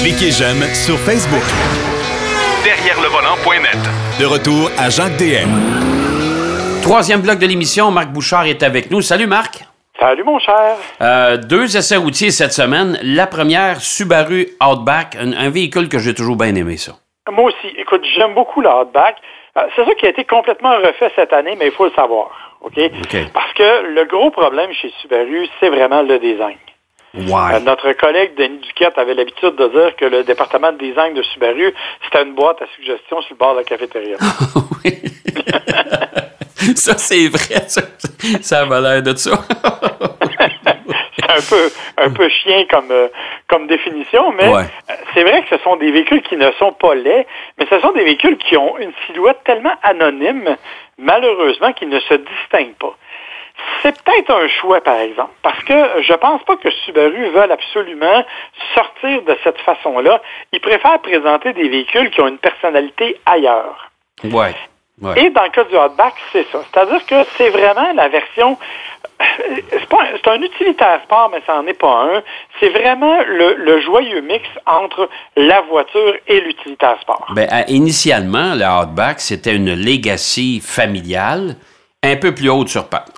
Cliquez j'aime sur Facebook. Derrière le volant.net. De retour à Jacques DM. Troisième bloc de l'émission, Marc Bouchard est avec nous. Salut Marc. Salut mon cher. Euh, deux essais routiers cette semaine. La première, Subaru Outback, un, un véhicule que j'ai toujours bien aimé ça. Moi aussi. Écoute, j'aime beaucoup le Outback. Euh, c'est ça qui a été complètement refait cette année, mais il faut le savoir. OK? OK. Parce que le gros problème chez Subaru, c'est vraiment le design. Ouais. Euh, notre collègue Denis Duquette avait l'habitude de dire que le département de design de Subaru, c'était une boîte à suggestions sur le bord de la cafétéria. Oui. ça, c'est vrai. Ça, ça a l'air de ça. c'est un peu, un peu chien comme, euh, comme définition, mais Ouais. euh, c'est vrai que ce sont des véhicules qui ne sont pas laids, mais ce sont des véhicules qui ont une silhouette tellement anonyme, malheureusement, qu'ils ne se distinguent pas. C'est peut-être un choix, par exemple, parce que je pense pas que Subaru veulent absolument sortir de cette façon-là. Ils préfèrent présenter des véhicules qui ont une personnalité ailleurs. ouais. ouais. Et dans le cas du Hotback, c'est ça. C'est-à-dire que c'est vraiment la version. C'est un- c'est un utilitaire sport, mais ça n'en est pas un. C'est vraiment le, le joyeux mix entre la voiture et l'utilitaire sport. À- initialement, le Outback, c'était une legacy familiale, un peu plus haute sur pattes.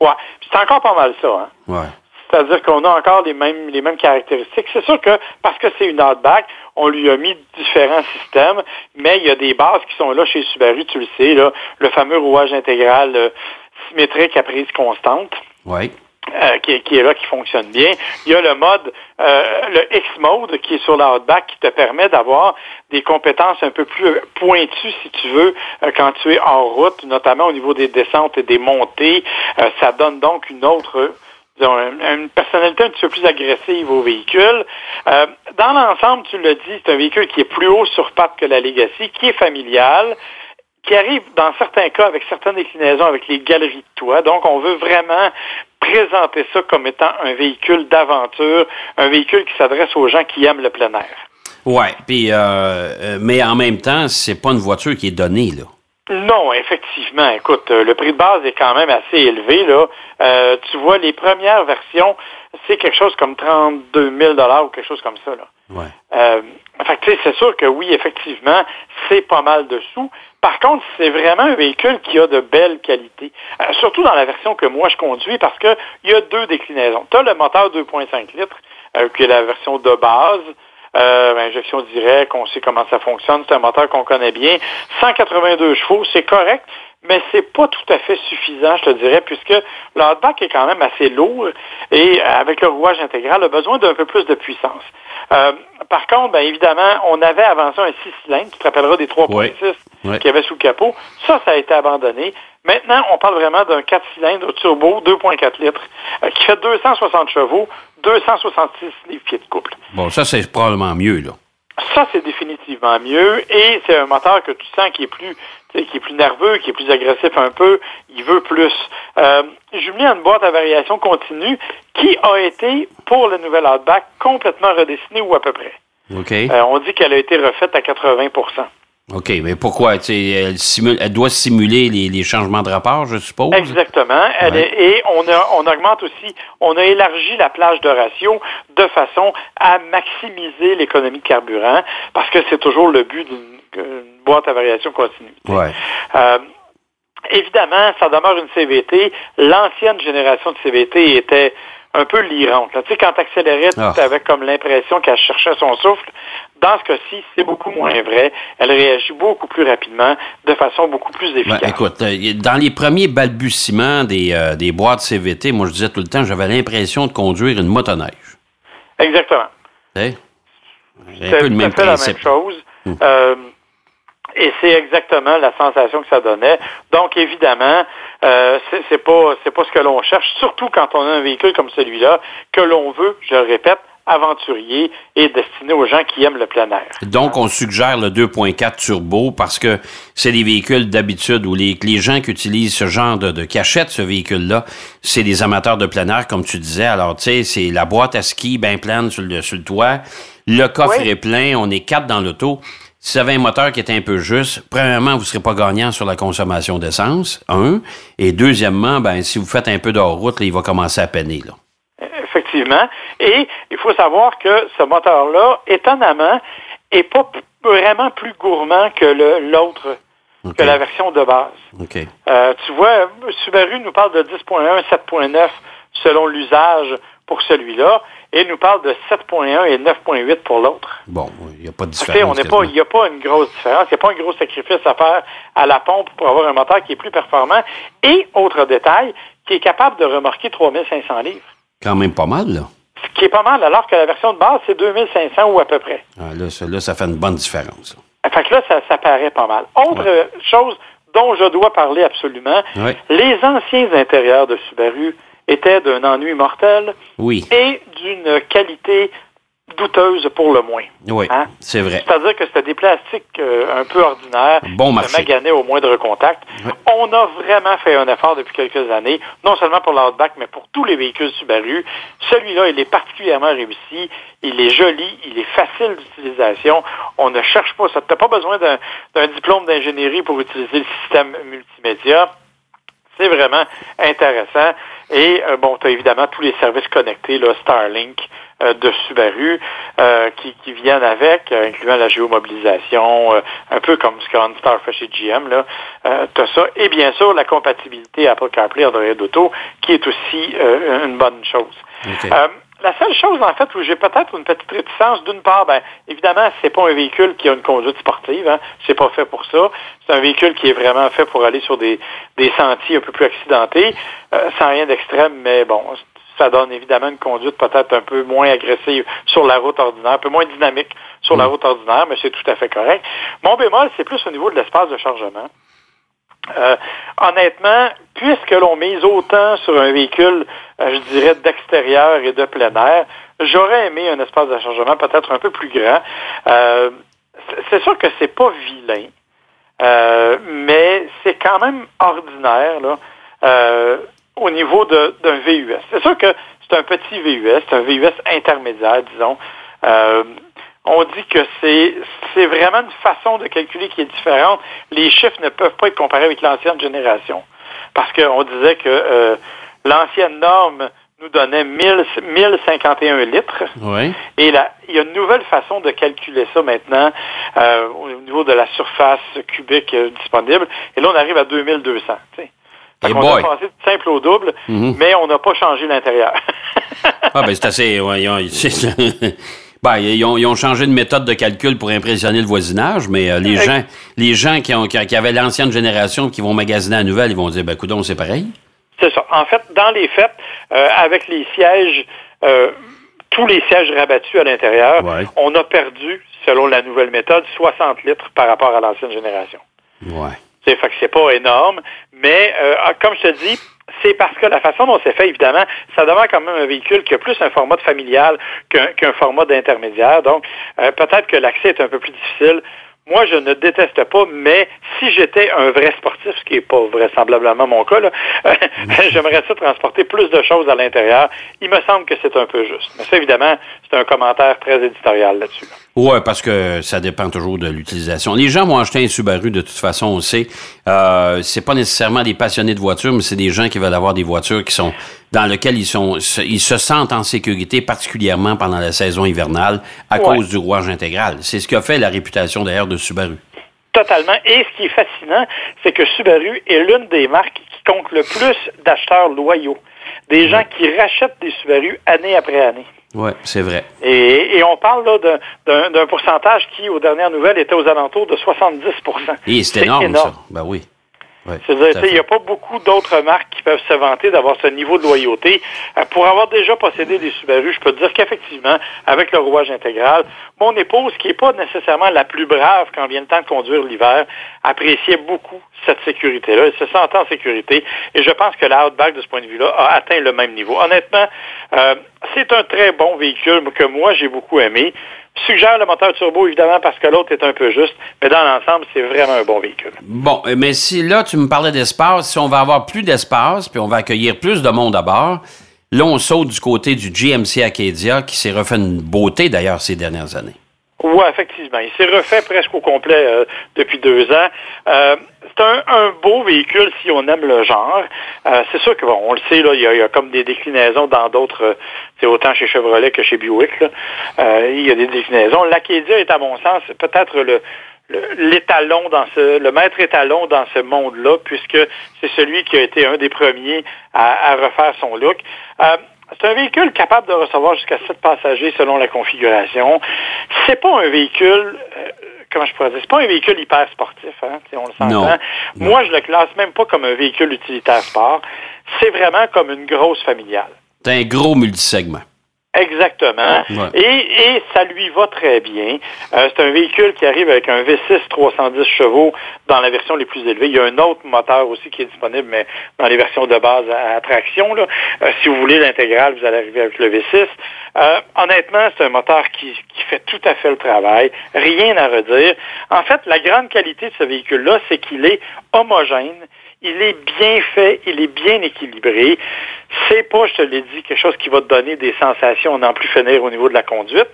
Ouais. Puis c'est encore pas mal ça. Hein? Ouais. C'est-à-dire qu'on a encore les mêmes, les mêmes caractéristiques. C'est sûr que parce que c'est une Outback, on lui a mis différents systèmes, mais il y a des bases qui sont là chez Subaru, tu le sais, là, le fameux rouage intégral euh, symétrique à prise constante. Ouais. Euh, qui, est- là, qui fonctionne bien. Il y a le mode, euh, le X-Mode qui est sur la Outback qui te permet d'avoir des compétences un peu plus pointues, si tu veux, euh, quand tu es en route, notamment au niveau des descentes et des montées. Euh, ça donne donc une autre disons, un- une personnalité un petit peu plus agressive au véhicule. Euh, dans l'ensemble, tu l'as dit, c'est un véhicule qui est plus haut sur pattes que la Legacy, qui est familial, qui arrive dans certains cas avec certaines déclinaisons avec les galeries de toit. Donc, on veut vraiment présenter ça comme étant un véhicule d'aventure, un véhicule qui s'adresse aux gens qui aiment le plein air. Ouais. Puis, euh, euh, mais en même temps, c'est pas une voiture qui est donnée, là. Non, effectivement. Écoute, euh, le prix de base est quand même assez élevé. Là. Euh, tu vois, les premières versions, c'est quelque chose comme 32 000 ou quelque chose comme ça. Là. Ouais. Euh, fait que, c'est sûr que oui, effectivement, c'est pas mal de sous. Par contre, c'est vraiment un véhicule qui a de belles qualités. Euh, surtout dans la version que moi je conduis, parce que il y a deux déclinaisons. Tu as le moteur 2.5 litres, qui est la version de base. Euh, injection directe, on sait comment ça fonctionne, c'est un moteur qu'on connaît bien. 182 chevaux, c'est correct, mais c'est pas tout à fait suffisant, je te dirais, puisque le est quand même assez lourd et avec le rouage intégral, a besoin d'un peu plus de puissance. Euh, par contre, bien évidemment, on avait avancé un 6 cylindres, tu te rappelleras des 3.6 Ouais. Ouais. qu'il y avait sous le capot. Ça, ça a été abandonné. Maintenant, on parle vraiment d'un 4 cylindres turbo 2.4 litres euh, qui fait 260 chevaux, 266 livres-pieds de couple. Bon, ça, c'est probablement mieux, là. Ça, c'est définitivement mieux. Et c'est un moteur que tu sens qui est plus qui est plus nerveux, qui est plus agressif un peu. Il veut plus. Euh, jumelé à une boîte à variation continue qui a été, pour le nouvel Outback, complètement redessinée ou à peu près. OK. Euh, on dit qu'elle a été refaite à 80 OK, mais pourquoi? Elle, simule- elle doit simuler les, les changements de rapport, je suppose? Exactement. Elle Ouais. est- et on, a, on augmente aussi, on a élargi la plage de ratio de façon à maximiser l'économie de carburant, parce que c'est toujours le but d'une d'une boîte à variation continue. Ouais. Euh, évidemment, ça demeure une CVT. L'ancienne génération de CVT était un peu lirante. Tu sais, quand tu accélérais, Ah. tu avais comme l'impression qu'elle cherchait son souffle. Dans ce cas-ci, c'est beaucoup moins vrai. Elle réagit beaucoup plus rapidement, de façon beaucoup plus Ben, efficace. écoute, euh, dans les premiers balbutiements des, euh, des boîtes CVT, moi, je disais tout le temps, j'avais l'impression de conduire une motoneige. Exactement. C'est un peu le même fait la principe. même chose. Euh, et c'est exactement la sensation que ça donnait. Donc, évidemment, euh, c'est pas c'est pas ce que l'on cherche, surtout quand on a un véhicule comme celui-là, que l'on veut, je le répète, aventurier et destiné aux gens qui aiment le plein air. Donc, on suggère le 2.4 turbo parce que c'est des véhicules d'habitude où les, les gens qui utilisent ce genre de, de cachette, ce véhicule-là, c'est des amateurs de plein air, comme tu disais. Alors, tu sais, c'est la boîte à ski bien pleine sur le, sur le toit. Le coffre Oui. est plein, on est quatre dans l'auto. Si vous avez un moteur qui est un peu juste, premièrement, vous ne serez pas gagnant sur la consommation d'essence, un. Et deuxièmement, ben, si vous faites un peu de hors-route, là, il va commencer à peiner, là. Effectivement. Et il faut savoir que ce moteur-là, étonnamment, est pas vraiment plus gourmand que l'autre, que la version de base. Euh, tu vois, Subaru nous parle de 10.1, 7.9 selon l'usage pour celui-là, et il nous parle de 7.1 et 9.8 pour l'autre. Bon, il n'y a pas de différence. Il n'y a pas une grosse différence, il n'y a pas un gros sacrifice à faire à la pompe pour avoir un moteur qui est plus performant. Et, autre détail, qui est capable de remorquer 3500 livres. Quand même pas mal, là. Ce qui est pas mal, alors que la version de base, c'est 2500 ou à peu près. Ah, là, ça, là, ça fait une bonne différence. Fait que là, ça, paraît pas mal. Autre chose dont je dois parler absolument, les anciens intérieurs de Subaru étaient d'un ennui mortel et d'une qualité douteuse pour le moins. Oui, hein? c'est vrai. C'est-à-dire que c'était des plastiques euh, un peu ordinaires, bon marché. maganaient au moindre contact. On a vraiment fait un effort depuis quelques années, non seulement pour l'Outback, mais pour tous les véhicules Subaru. Celui-là, il est particulièrement réussi, il est joli, il est facile d'utilisation. On ne cherche pas ça. Tu n'as pas besoin d'un diplôme d'ingénierie pour utiliser le système multimédia. C'est vraiment intéressant. Et euh, bon, tu as évidemment tous les services connectés, là, Starlink euh, de Subaru, euh, qui, qui, viennent avec, incluant la géomobilisation, un peu comme ce qu'un Star fait chez GM, là. tu as ça. Et bien sûr, la compatibilité Apple CarPlay Android Auto, qui est aussi une bonne chose la seule chose, en fait, où j'ai peut-être une petite réticence, d'une part, ben, évidemment, c'est pas un véhicule qui a une conduite sportive, hein. C'est pas fait pour ça. C'est un véhicule qui est vraiment fait pour aller sur des, sentiers un peu plus accidentés, euh, sans rien d'extrême, mais bon, ça donne évidemment une conduite peut-être un peu moins agressive sur la route ordinaire, un peu moins dynamique sur la mm. route ordinaire, mais c'est tout à fait correct. Mon bémol, c'est plus au niveau de l'espace de chargement. Euh, honnêtement, puisque l'on mise autant sur un véhicule, euh, je dirais, d'extérieur et de plein air, j'aurais aimé un espace de chargement peut-être un peu plus grand. Euh, c'est sûr que c'est pas vilain, mais c'est quand même ordinaire au niveau d'un VUS. C'est sûr que c'est un petit VUS, c'est un VUS intermédiaire, disons. On dit que c'est, c'est vraiment une façon de calculer qui est différente. Les chiffres ne peuvent pas être comparés avec l'ancienne génération. Parce qu'on disait que euh, l'ancienne norme nous donnait 1000, 1051 litres. Oui. Et là, il y a une nouvelle façon de calculer ça maintenant euh, au niveau de la surface cubique euh, disponible. Et là, on arrive à 2200. T'sais. on a passé de simple au double, mm-hmm. mais on n'a pas changé l'intérieur. ah ben c'est assez... Ouais, Ben, ils, ont, changé de méthode de calcul pour impressionner le voisinage, mais euh, les gens, les gens qui, ont, qui, avaient l'ancienne génération qui vont magasiner la nouvelle, ils vont dire, ben, écoute, c'est pareil. C'est ça. En fait, dans les faits, euh, avec les sièges, euh, tous les sièges rabattus à l'intérieur, on a perdu, selon la nouvelle méthode, 60 litres par rapport à l'ancienne génération. Ouais. C'est fait que c'est pas énorme, mais ah, comme je te dis, c'est parce que la façon dont c'est fait, évidemment, ça demande quand même un véhicule qui a plus un format de familial qu'un format d'intermédiaire. Donc, euh, peut-être que l'accès est un peu plus difficile. Moi, je ne déteste pas, mais si j'étais un vrai sportif, ce qui n'est pas vraisemblablement mon cas, j'aimerais ça transporter plus de choses à l'intérieur. Il me semble que c'est un peu juste. Mais ça, évidemment, c'est un commentaire très éditorial là-dessus. Oui, parce que ça dépend toujours de l'utilisation. Les gens vont acheter un Subaru de toute façon, on sait. Euh, c'est pas nécessairement des passionnés de voitures, mais c'est des gens qui veulent avoir des voitures qui sont dans lequel ils, sont, ils se sentent en sécurité, particulièrement pendant la saison hivernale, à cause du rouage intégral. C'est ce qui a fait la réputation d'ailleurs de Subaru. Totalement. Et ce qui est fascinant, c'est que Subaru est l'une des marques qui compte le plus d'acheteurs loyaux. Des gens qui rachètent des Subaru année après année. Oui, c'est vrai. Et, on parle là d'un pourcentage qui, aux dernières nouvelles, était aux alentours de 70% Et c'est énorme, énorme, ça. Ben oui. C'est-à-dire, il n'y a pas beaucoup d'autres marques qui peuvent se vanter d'avoir ce niveau de loyauté. Euh, pour avoir déjà possédé des Subaru, je peux te dire qu'effectivement, avec le rouage intégral, mon épouse, qui n'est pas nécessairement la plus brave quand vient le temps de conduire l'hiver, appréciait beaucoup cette sécurité-là. Elle se sentait en sécurité. Et je pense que la Outback, de ce point de vue-là, a atteint le même niveau. Honnêtement, euh, c'est un très bon véhicule que moi, j'ai beaucoup aimé suggère le moteur turbo, évidemment, parce que l'autre est un peu juste, mais dans l'ensemble, c'est vraiment un bon véhicule. Bon, mais si là, tu me parlais d'espace, si on va avoir plus d'espace, puis on va accueillir plus de monde à bord, là, on saute du côté du GMC Acadia, qui s'est refait une beauté, d'ailleurs, ces dernières années. Oui, effectivement. Il s'est refait presque au complet euh, depuis deux ans. Euh, c'est un, beau véhicule si on aime le genre. Euh, c'est sûr que bon, on le sait, là, il y, a, comme des déclinaisons dans d'autres, c'est autant chez Chevrolet que chez Buick. il y a des déclinaisons. L'Acadia est à mon sens peut-être le l'étalon dans ce, le maître étalon dans ce monde-là, puisque c'est celui qui a été un des premiers à, refaire son look. C'est un véhicule capable de recevoir jusqu'à 7 passagers selon la configuration. C'est pas un véhicule, euh, comment je pourrais dire, c'est pas un véhicule hyper sportif, hein, si on le sent. Moi, je le classe même pas comme un véhicule utilitaire sport. C'est vraiment comme une grosse familiale. C'est un gros multisegment. Exactement. Et, et, ça lui va très bien. Euh, c'est un véhicule qui arrive avec un V6 310 chevaux dans la version les plus élevées. Il y a un autre moteur aussi qui est disponible, mais dans les versions de base à, traction. Là. Euh, si vous voulez l'intégrale, vous allez arriver avec le V6. Euh, honnêtement, c'est un moteur qui, qui fait tout à fait le travail. Rien à redire. En fait, la grande qualité de ce véhicule-là, c'est qu'il est homogène il est bien fait, il est bien équilibré. C'est pas, je te l'ai dit, quelque chose qui va te donner des sensations n'en plus finir au niveau de la conduite,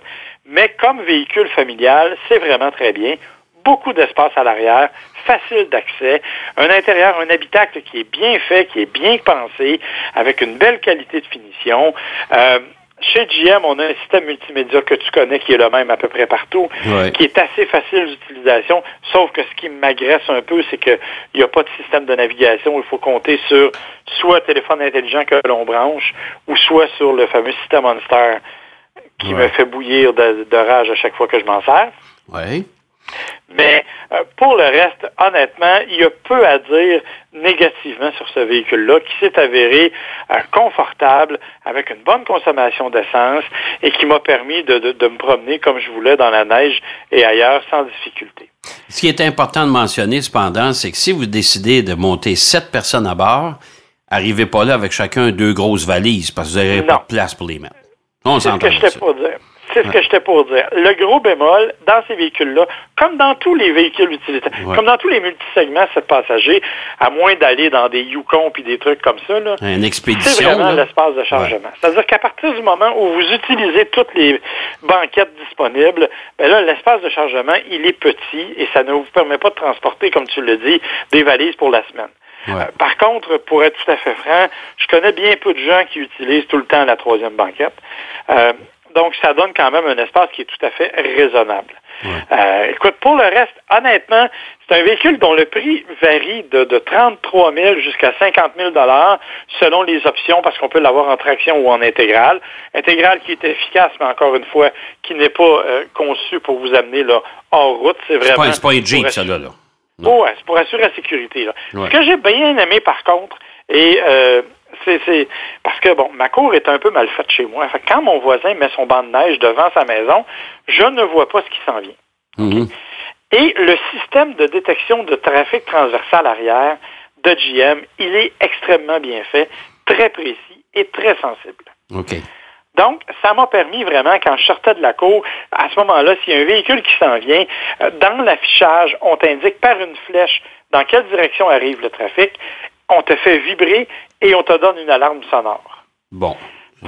mais comme véhicule familial, c'est vraiment très bien. Beaucoup d'espace à l'arrière, facile d'accès, un intérieur, un habitacle qui est bien fait, qui est bien pensé, avec une belle qualité de finition. Euh, chez GM, on a un système multimédia que tu connais qui est le même à peu près partout, qui est assez facile d'utilisation, sauf que ce qui m'agresse un peu, c'est qu'il n'y a pas de système de navigation. Il faut compter sur soit téléphone intelligent que l'on branche, ou soit sur le fameux système OnStar qui me fait bouillir de, de, rage à chaque fois que je m'en sers. Oui. Mais euh, pour le reste, honnêtement, il y a peu à dire négativement sur ce véhicule-là qui s'est avéré euh, confortable, avec une bonne consommation d'essence et qui m'a permis de, me promener comme je voulais dans la neige et ailleurs sans difficulté. Ce qui est important de mentionner cependant, c'est que si vous décidez de monter sept personnes à bord, arrivez pas là avec chacun deux grosses valises parce que vous n'aurez pas de place pour les mettre. On C'est ce que je pour dire. C'est ce que j'étais pour dire. Le gros bémol, dans ces véhicules-là, comme dans tous les véhicules utilitaires, comme dans tous les multisegments 7 passagers, à moins d'aller dans des Yukon puis des trucs comme ça, là, c'est vraiment l'espace de chargement. C'est-à-dire qu'à partir du moment où vous utilisez toutes les banquettes disponibles, ben là, l'espace de chargement, il est petit et ça ne vous permet pas de transporter, comme tu le dis, des valises pour la semaine. Euh, par contre, pour être tout à fait franc, je connais bien peu de gens qui utilisent tout le temps la troisième banquette. Euh, donc, ça donne quand même un espace qui est tout à fait raisonnable. Euh, écoute, pour le reste, honnêtement, c'est un véhicule dont le prix varie de, 33 000 jusqu'à 50 000 selon les options, parce qu'on peut l'avoir en traction ou en intégrale. Intégrale qui est efficace, mais encore une fois, qui n'est pas euh, conçu pour vous amener là, hors route. C'est vraiment. C'est pas, un Jeep, ça, là. Oh, c'est pour assurer la sécurité. Ce que j'ai bien aimé, par contre, et euh, c'est parce que bon, ma cour est un peu mal faite chez moi. quand mon voisin met son banc de neige devant sa maison, je ne vois pas ce qui s'en vient. Mhm. Et le système de détection de trafic transversal arrière de GM, il est extrêmement bien fait, très précis et très sensible. Donc, ça m'a permis vraiment, quand je sortais de la cour, à ce moment-là, s'il y a un véhicule qui s'en vient, euh, dans l'affichage, on t'indique par une flèche dans quelle direction arrive le trafic on te fait vibrer et on te donne une alarme sonore. Bon.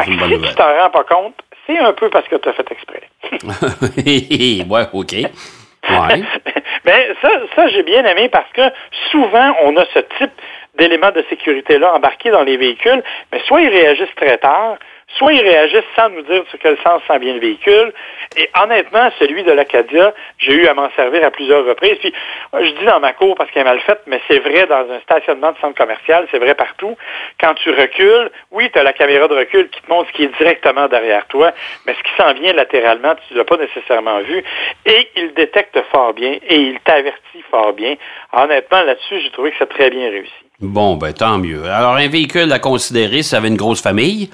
si tu t'en rends pas compte, c'est un peu parce que tu as fait exprès. ouais, OK. Ouais. Mais ça, ça j'ai bien aimé parce que souvent, on a ce type d'éléments de sécurité-là embarqués dans les véhicules, mais soit ils réagissent très tard, soit ils réagissent sans nous dire sur quel sens s'en vient le véhicule. Et honnêtement, celui de l'Acadia, j'ai eu à m'en servir à plusieurs reprises. Puis, je dis dans ma cour parce qu'elle est mal faite, mais c'est vrai dans un stationnement de centre commercial, c'est vrai partout. Quand tu recules, oui, tu as la caméra de recul qui te montre ce qui est directement derrière toi, mais ce qui s'en vient latéralement, tu ne l'as pas nécessairement vu. Et il détecte fort bien et il t'avertit fort bien. Honnêtement, là-dessus, j'ai trouvé que c'est très bien réussi. Bon, ben tant mieux. Alors, un véhicule à considérer, ça avait une grosse famille.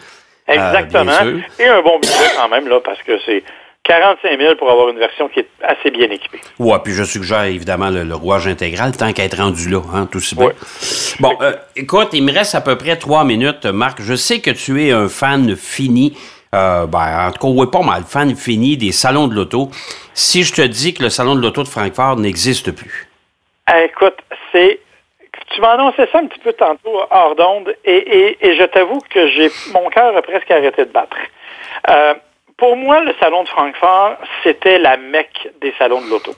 Exactement. et un bon budget quand même, là, parce que c'est 45 000 pour avoir une version qui est assez bien équipée. Oui, puis je suggère évidemment le, rouage intégral, tant qu'à être rendu là, hein, tout si bien. Bon, euh, écoute, il me reste à peu près trois minutes, Marc. Je sais que tu es un fan fini. Euh, ben, en tout cas, oui, pas mal, fan fini des salons de l'auto. Si je te dis que le salon de l'auto de Francfort n'existe plus. Écoute, c'est tu m'as annoncé ça un petit peu tantôt hors d'onde et, et, je t'avoue que j'ai mon cœur a presque arrêté de battre. Euh, pour moi, le salon de Francfort, c'était la mecque des salons de l'auto.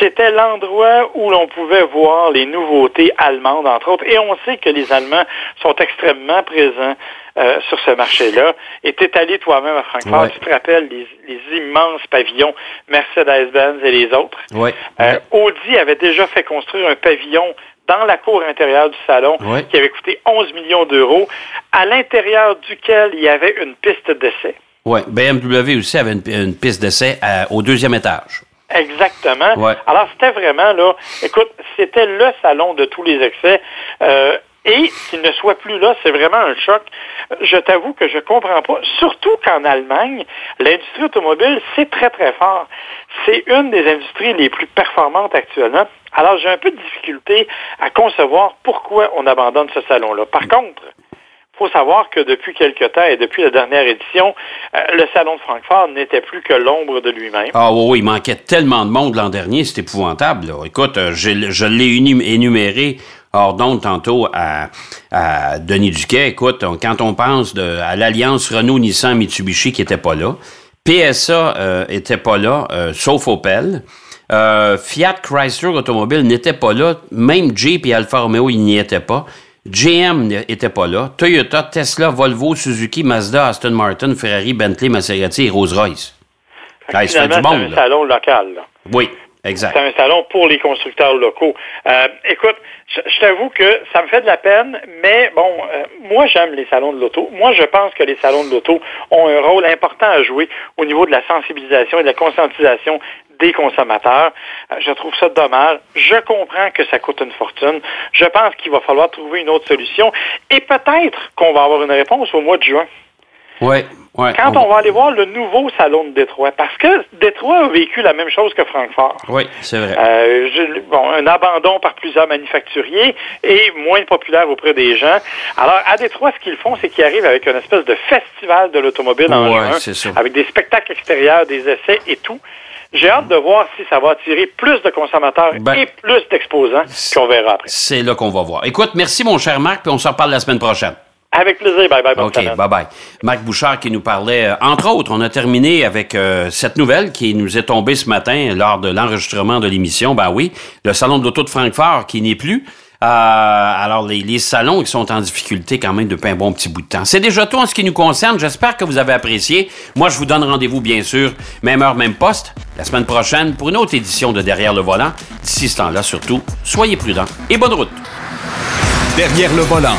C'était l'endroit où l'on pouvait voir les nouveautés allemandes, entre autres. Et on sait que les Allemands sont extrêmement présents euh, sur ce marché-là. Et tu es allé toi-même à Francfort, tu te rappelles les, immenses pavillons Mercedes-Benz et les autres. Euh, Audi avait déjà fait construire un pavillon dans la cour intérieure du salon qui avait coûté 11 millions d'euros, à l'intérieur duquel il y avait une piste d'essai. Oui, BMW aussi avait une, piste d'essai au deuxième étage. Exactement. Alors, c'était vraiment, là, écoute, c'était le salon de tous les excès. Euh, et qu'il ne soit plus là, c'est vraiment un choc. Je t'avoue que je comprends pas. Surtout qu'en Allemagne, l'industrie automobile, c'est très, très fort. C'est une des industries les plus performantes actuellement. Alors, j'ai un peu de difficulté à concevoir pourquoi on abandonne ce salon-là. Par contre, il faut savoir que depuis quelque temps et depuis la dernière édition, euh, le Salon de Francfort n'était plus que l'ombre de lui-même. Ah oui, il manquait tellement de monde l'an dernier, c'est épouvantable. Écoute, euh, je l'ai énuméré hors d'onde tantôt à, Denis Duquet. Écoute, quand on pense à l'alliance Renault-Nissan-Mitsubishi qui n'était pas là, PSA euh, était pas là, sauf Opel. Fiat Chrysler Automobile n'était pas là. Même Jeep et Alfa Romeo, ils n'y étaient pas. GM n'était pas là. Toyota, Tesla, Volvo, Suzuki, Mazda, Aston Martin, Ferrari, Bentley, Maserati et Rolls-Royce. C'est un salon local. Oui, exact. C'est un salon pour les constructeurs locaux. Euh, écoute, je, t'avoue que ça me fait de la peine, mais bon, euh, moi j'aime les salons de l'auto. Moi, je pense que les salons de l'auto ont un rôle important à jouer au niveau de la sensibilisation et de la conscientisation des consommateurs. Euh, je trouve ça dommage. Je comprends que ça coûte une fortune. Je pense qu'il va falloir trouver une autre solution et peut-être qu'on va avoir une réponse au mois de juin. Oui. Ouais, Quand on... va aller voir le nouveau salon de Détroit, parce que Détroit a vécu la même chose que Francfort. Oui, c'est vrai. Euh, bon, un abandon par plusieurs manufacturiers et moins populaire auprès des gens. Alors, à Détroit, ce qu'ils font, c'est qu'ils arrivent avec une espèce de festival de l'automobile en juin, avec des spectacles extérieurs, des essais et tout. J'ai hâte de voir si ça va attirer plus de consommateurs ben, et plus d'exposants qu'on verra après. C'est là qu'on va voir. Écoute, merci mon cher Marc, puis on se reparle la semaine prochaine. Avec plaisir. Bye bye. OK, bye bye. Marc Bouchard qui nous parlait, euh, entre autres, on a terminé avec euh, cette nouvelle qui nous est tombée ce matin lors de l'enregistrement de l'émission. Ben oui, le Salon de l'Auto de Francfort qui n'est plus. Euh, alors, les, salons qui sont en difficulté quand même depuis un bon petit bout de temps. C'est déjà tout en ce qui nous concerne. J'espère que vous avez apprécié. Moi, je vous donne rendez-vous, bien sûr, même heure, même poste, la semaine prochaine pour une autre édition de Derrière le volant. D'ici ce temps-là, surtout, soyez prudents et bonne route. Derrière le volant.